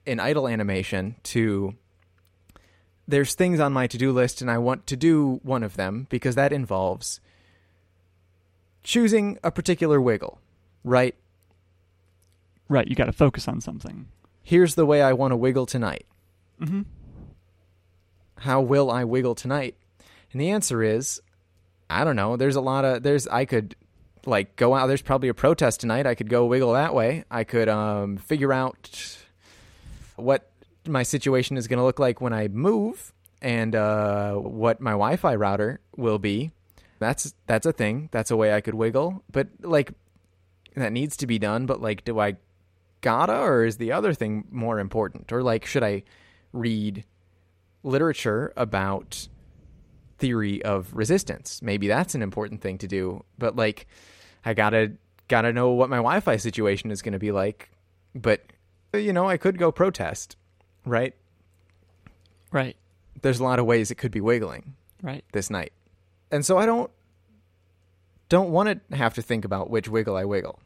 an idle animation to there's things on my to-do list and I want to do one of them because that involves choosing a particular wiggle, right? Right, you got to focus on something. Here's the way I want to wiggle tonight. Mm-hmm. How will I wiggle tonight? And the answer is I don't know. There's a lot of there's I could like go out there's probably a protest tonight. I could go wiggle that way. I could um figure out what my situation is going to look like when I move and uh what my Wi-Fi router will be. That's that's a thing. That's a way I could wiggle. But like that needs to be done, but like do I gotta or is the other thing more important? Or like should I read literature about theory of resistance. Maybe that's an important thing to do, but like I got to got to know what my Wi-Fi situation is going to be like. But you know, I could go protest, right? Right. There's a lot of ways it could be wiggling Right. this night. And so I don't don't want to have to think about which wiggle I wiggle.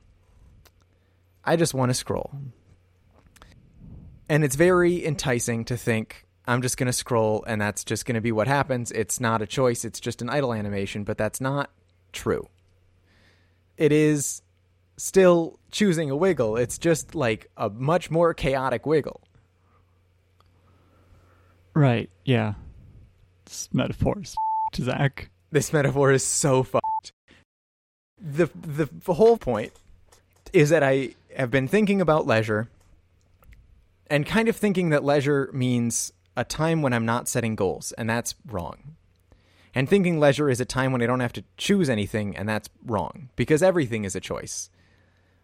I just want to scroll. And it's very enticing to think I'm just going to scroll and that's just going to be what happens. It's not a choice, it's just an idle animation, but that's not true. It is still choosing a wiggle. It's just like a much more chaotic wiggle. Right. Yeah. It's metaphors, Zach. This metaphor is so fucked. The the whole point is that I have been thinking about leisure and kind of thinking that leisure means a time when I'm not setting goals, and that's wrong. And thinking leisure is a time when I don't have to choose anything, and that's wrong because everything is a choice.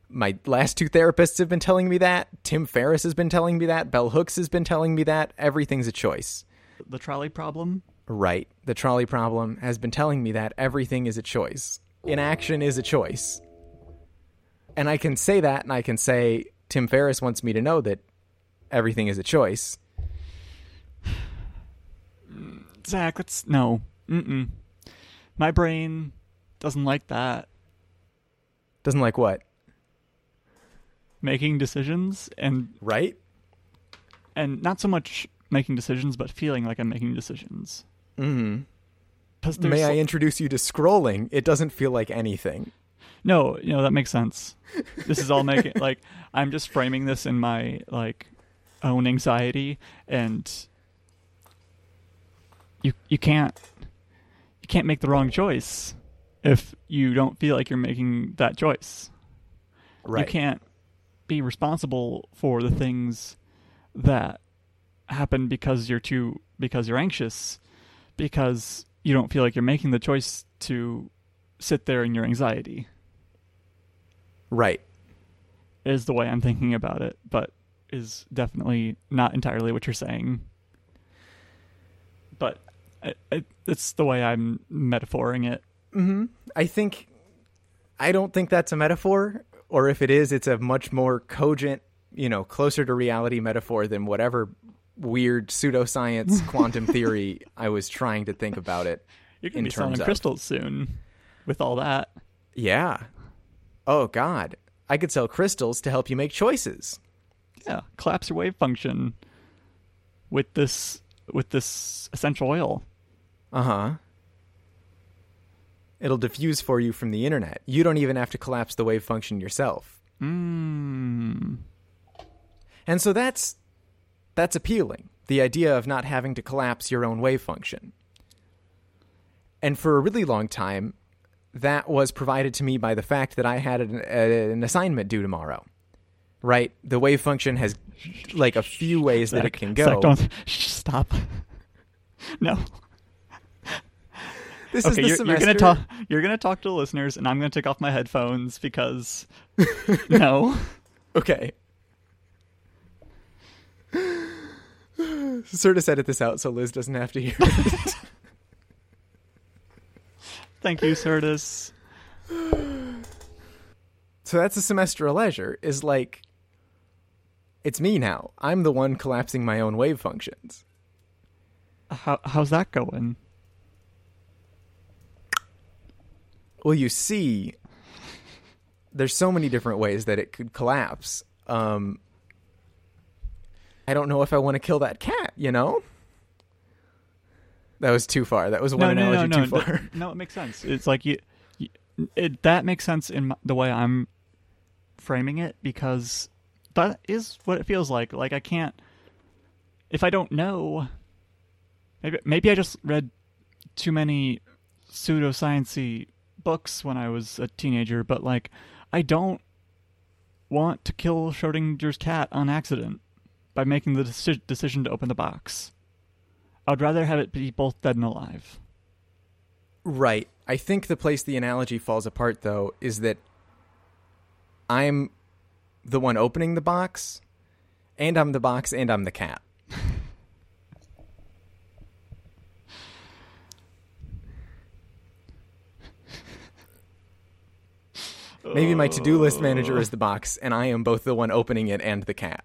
My last two therapists have been telling me that. Tim Ferriss has been telling me that. Bell Hooks has been telling me that. Everything's a choice. The trolley problem. Right. The trolley problem has been telling me that everything is a choice. Inaction is a choice. And I can say that, and I can say Tim Ferriss wants me to know that everything is a choice. Zach, that's no. Mm-mm. My brain doesn't like that. Doesn't like what? Making decisions and Right? and not so much making decisions, but feeling like I'm making decisions. Mm-hmm. 'Cause May I introduce you to scrolling? It doesn't feel like anything. No, you know that makes sense. This is all making like I'm just framing this in my like own anxiety, and you you can't you can't make the wrong choice if you don't feel like you're making that choice. Right. You can't be responsible for the things that happen because you're too because you're anxious because you don't feel like you're making the choice to sit there in your anxiety Right. is the way I'm thinking about it, but is definitely not entirely what you're saying. But I, I, it's the way I'm metaphoring it. Mm-hmm. I think I don't think that's a metaphor, or if it is, it's a much more cogent, you know, closer to reality metaphor than whatever weird pseudoscience quantum theory I was trying to think about it. You're gonna in be selling of. crystals soon with all that. Yeah. Oh God, I could sell crystals to help you make choices. Yeah, collapse your wave function with this with this essential oil. Uh huh. It'll diffuse for you from the internet. You don't even have to collapse the wave function yourself. Mmm. And so that's that's appealing. The idea of not having to collapse your own wave function. And for a really long time, that was provided to me by the fact that I had an, an assignment due tomorrow. Right? The wave function has like a few ways that it can go. Zach, don't stop. no. This Okay, is you're, the you're gonna semester- talk. You're gonna talk to the listeners, and I'm gonna take off my headphones because no. Okay. Sort of edit this out so Liz doesn't have to hear it. Thank you, Certus. so that's a semester of leisure. Is like, it's me now. I'm the one collapsing my own wave functions. How how's that going? Well, you see, there's so many different ways that it could collapse. Um, I don't know if I want to kill that cat. You know, that was too far. That was one no, analogy no, no, too far. no. It makes sense. It's like you, you it, that makes sense in my, the way I'm framing it because that is what it feels like. Like I can't if I don't know. Maybe maybe I just read too many pseudosciency books when I was a teenager, but like I don't want to kill Schrodinger's cat on accident by making the deci- decision to open the box. I'd rather have it be both dead and alive. Right. I think the place the analogy falls apart, though, is that I'm the one opening the box, and I'm the box, and I'm the cat. Maybe my to do list manager is the box, and I am both the one opening it and the cat.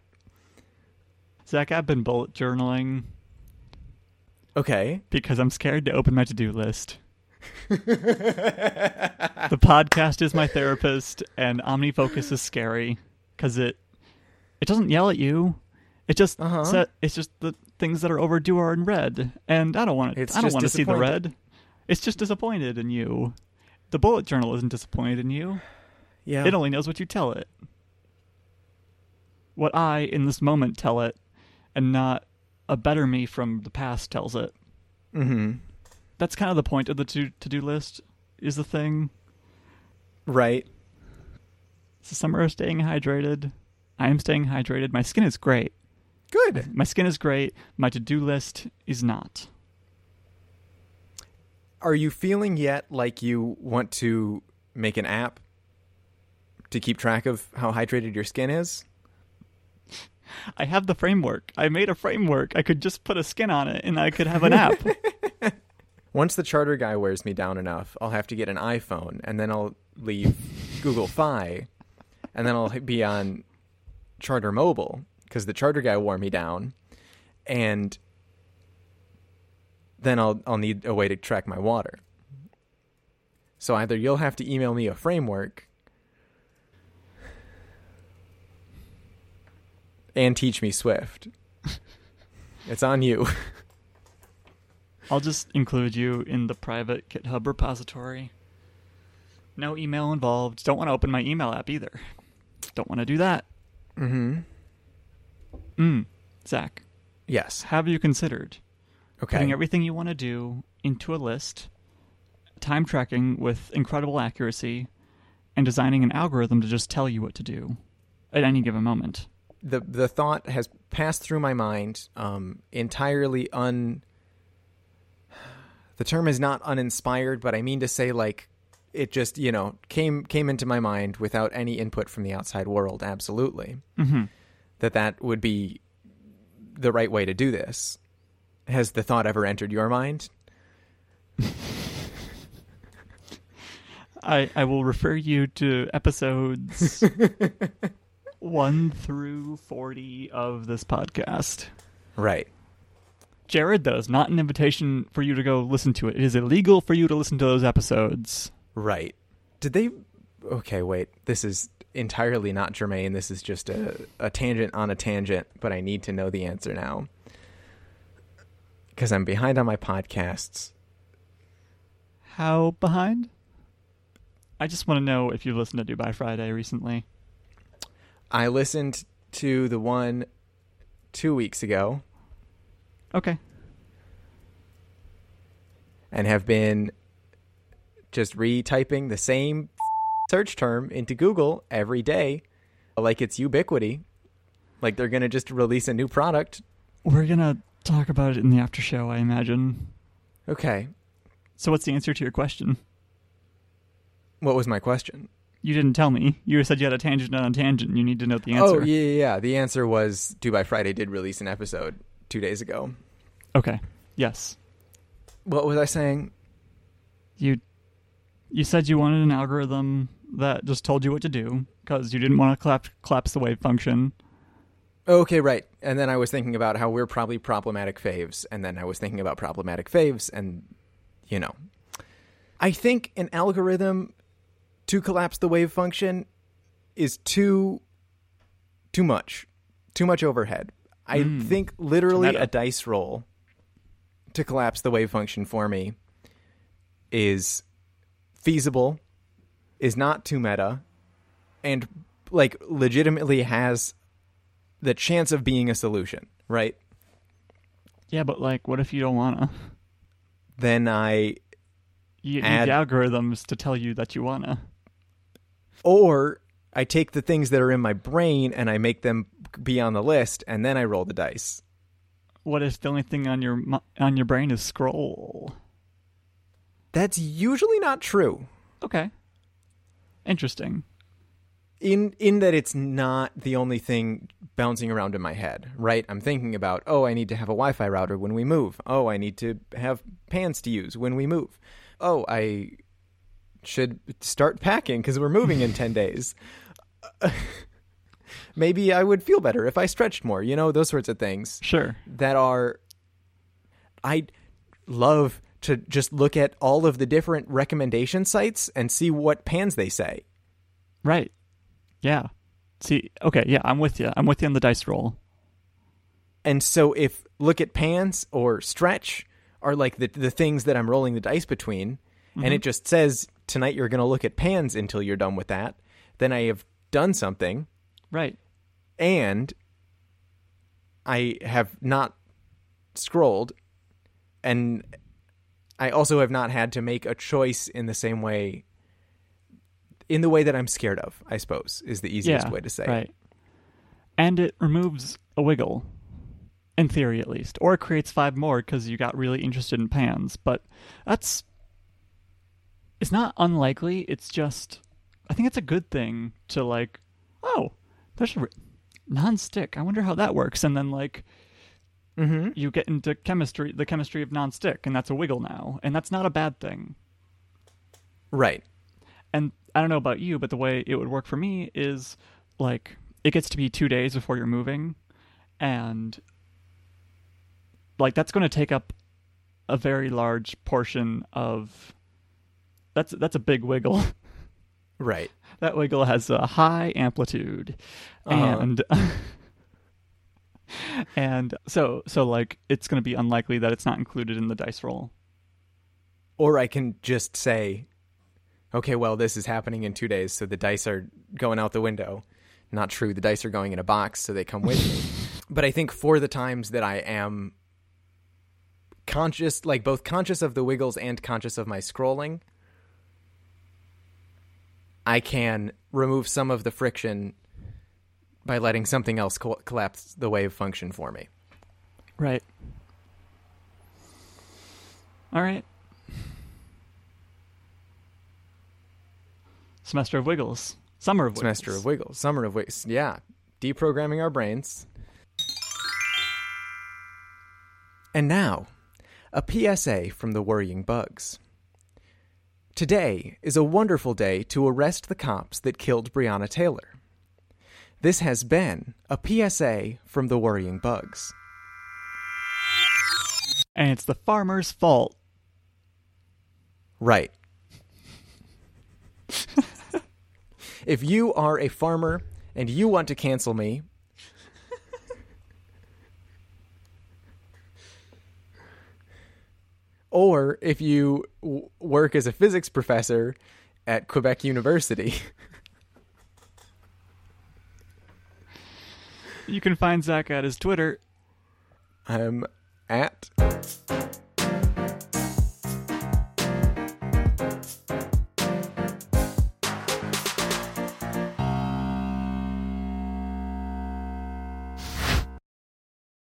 Zach, I've been bullet journaling Okay. because I'm scared to open my to do list. the podcast is my therapist, and OmniFocus is scary because it it doesn't yell at you. It just Uh-huh. sa- it's just the things that are overdue are in red, and I don't want to. I don't want to see the red. It's just disappointed in you. The bullet journal isn't disappointed in you. Yeah. It only knows what you tell it. What I, in this moment, tell it, and not a better me from the past tells it. mm-hmm. That's kind of the point of the to to do list. Is the thing. Right. It's the summer of staying hydrated. I am staying hydrated. My skin is great. Good. My skin is great. My to do list is not. Are you feeling yet like you want to make an app to keep track of how hydrated your skin is? I have the framework. I made a framework. I could just put a skin on it and I could have an app. Once the charter guy wears me down enough, I'll have to get an iPhone and then I'll leave Google Fi and then I'll be on Charter Mobile because the charter guy wore me down and then I'll I'll need a way to track my water. So either you'll have to email me a framework and teach me Swift. it's on you. I'll just include you in the private GitHub repository. No email involved. Don't want to open my email app either. Don't want to do that. Mhm. Mm. Zach, Yes. have you considered Okay. putting everything you want to do into a list, time tracking with incredible accuracy, and designing an algorithm to just tell you what to do at any given moment? the the thought has passed through my mind um, entirely un. The term is not uninspired, but I mean to say like it just you know came came into my mind without any input from the outside world. Absolutely, Mm-hmm. that that would be the right way to do this. Has the thought ever entered your mind? I, I will refer you to episodes one through forty of this podcast. Right. Jared, though, is not an invitation for you to go listen to it. It is illegal for you to listen to those episodes. Right. Did they? Okay, wait. This is entirely not germane. This is just a, a tangent on a tangent, but I need to know the answer now. Because I'm behind on my podcasts. How behind? I just want to know if you listened to Do By Friday recently. I listened to the one two weeks ago Okay. and have been just retyping the same search term into Google every day like it's Ubiquiti. Like they're going to just release a new product. We're going to talk about it in the after show, I imagine. Okay. So, what's the answer to your question? What was my question? You didn't tell me. You said you had a tangent on a tangent. You need to know the oh, answer. Oh, yeah, yeah, yeah. The answer was Do By Friday did release an episode two days ago. Okay. Yes. What was I saying? You you said you wanted an algorithm that just told you what to do because you didn't want to collapse, collapse the wave function. Okay, right. And then I was thinking about how we're probably problematic faves, and then I was thinking about problematic faves, and you know, I think an algorithm to collapse the wave function is too too much, too much overhead. I Mm. think literally a dice roll to collapse the wave function for me is feasible, is not too meta, and like legitimately has the chance of being a solution, right? Yeah, but like, what if you don't wanna? Then I You Add- need algorithms to tell you that you wanna. or I take the things that are in my brain and I make them be on the list and then I roll the dice. What if the only thing on your on your brain is scroll? That's usually not true. Okay. Interesting. in in that it's not the only thing bouncing around in my head, right? I'm thinking about, oh, I need to have a Wi-Fi router when we move. Oh, I need to have pans to use when we move. Oh, I should start packing because we're moving in 10 days. Maybe I would feel better if I stretched more, you know, those sorts of things Sure. that are I love to just look at all of the different recommendation sites and see what pans they say. Right. Yeah. See, okay, yeah, I'm with you. I'm with you on the dice roll. And so if look at pans or stretch are like the the things that I'm rolling the dice between, and mm-hmm. it just says tonight you're going to look at pans until you're done with that, then I have done something Right. and I have not scrolled and I also have not had to make a choice in the same way in the way that I'm scared of, I suppose, is the easiest yeah, way to say it. Right. And it removes a wiggle, in theory at least, or it creates five more because you got really interested in pans. But that's it's not unlikely. It's just I think it's a good thing to like, oh, there's a re- non-stick. I wonder how that works. And then like Mm-hmm. you get into chemistry, the chemistry of non-stick, and that's a wiggle now, and that's not a bad thing. Right. and I don't know about you, but the way it would work for me is like it gets to be two days before you're moving, and like that's going to take up a very large portion of. That's that's a big wiggle. Right. that wiggle has a high amplitude, Uh-huh. and and so so like it's going to be unlikely that it's not included in the dice roll. Or I can just say, okay, well, this is happening in two days, so the dice are going out the window. Not true. The dice are going in a box, so they come with me. But I think for the times that I am conscious, like both conscious of the wiggles and conscious of my scrolling, I can remove some of the friction by letting something else co- collapse the wave function for me. Right. All right. Semester of Wiggles. Summer of Wiggles. Semester of Wiggles, Summer of Wiggles. Yeah, deprogramming our brains. And now, a PSA from the Worrying Bugs. Today is a wonderful day to arrest the cops that killed Breonna Taylor. This has been a PSA from the Worrying Bugs. And it's the farmer's fault. Right. if you are a farmer and you want to cancel me, or if you w- work as a physics professor at Quebec University, You can find Zach at his Twitter. I'm at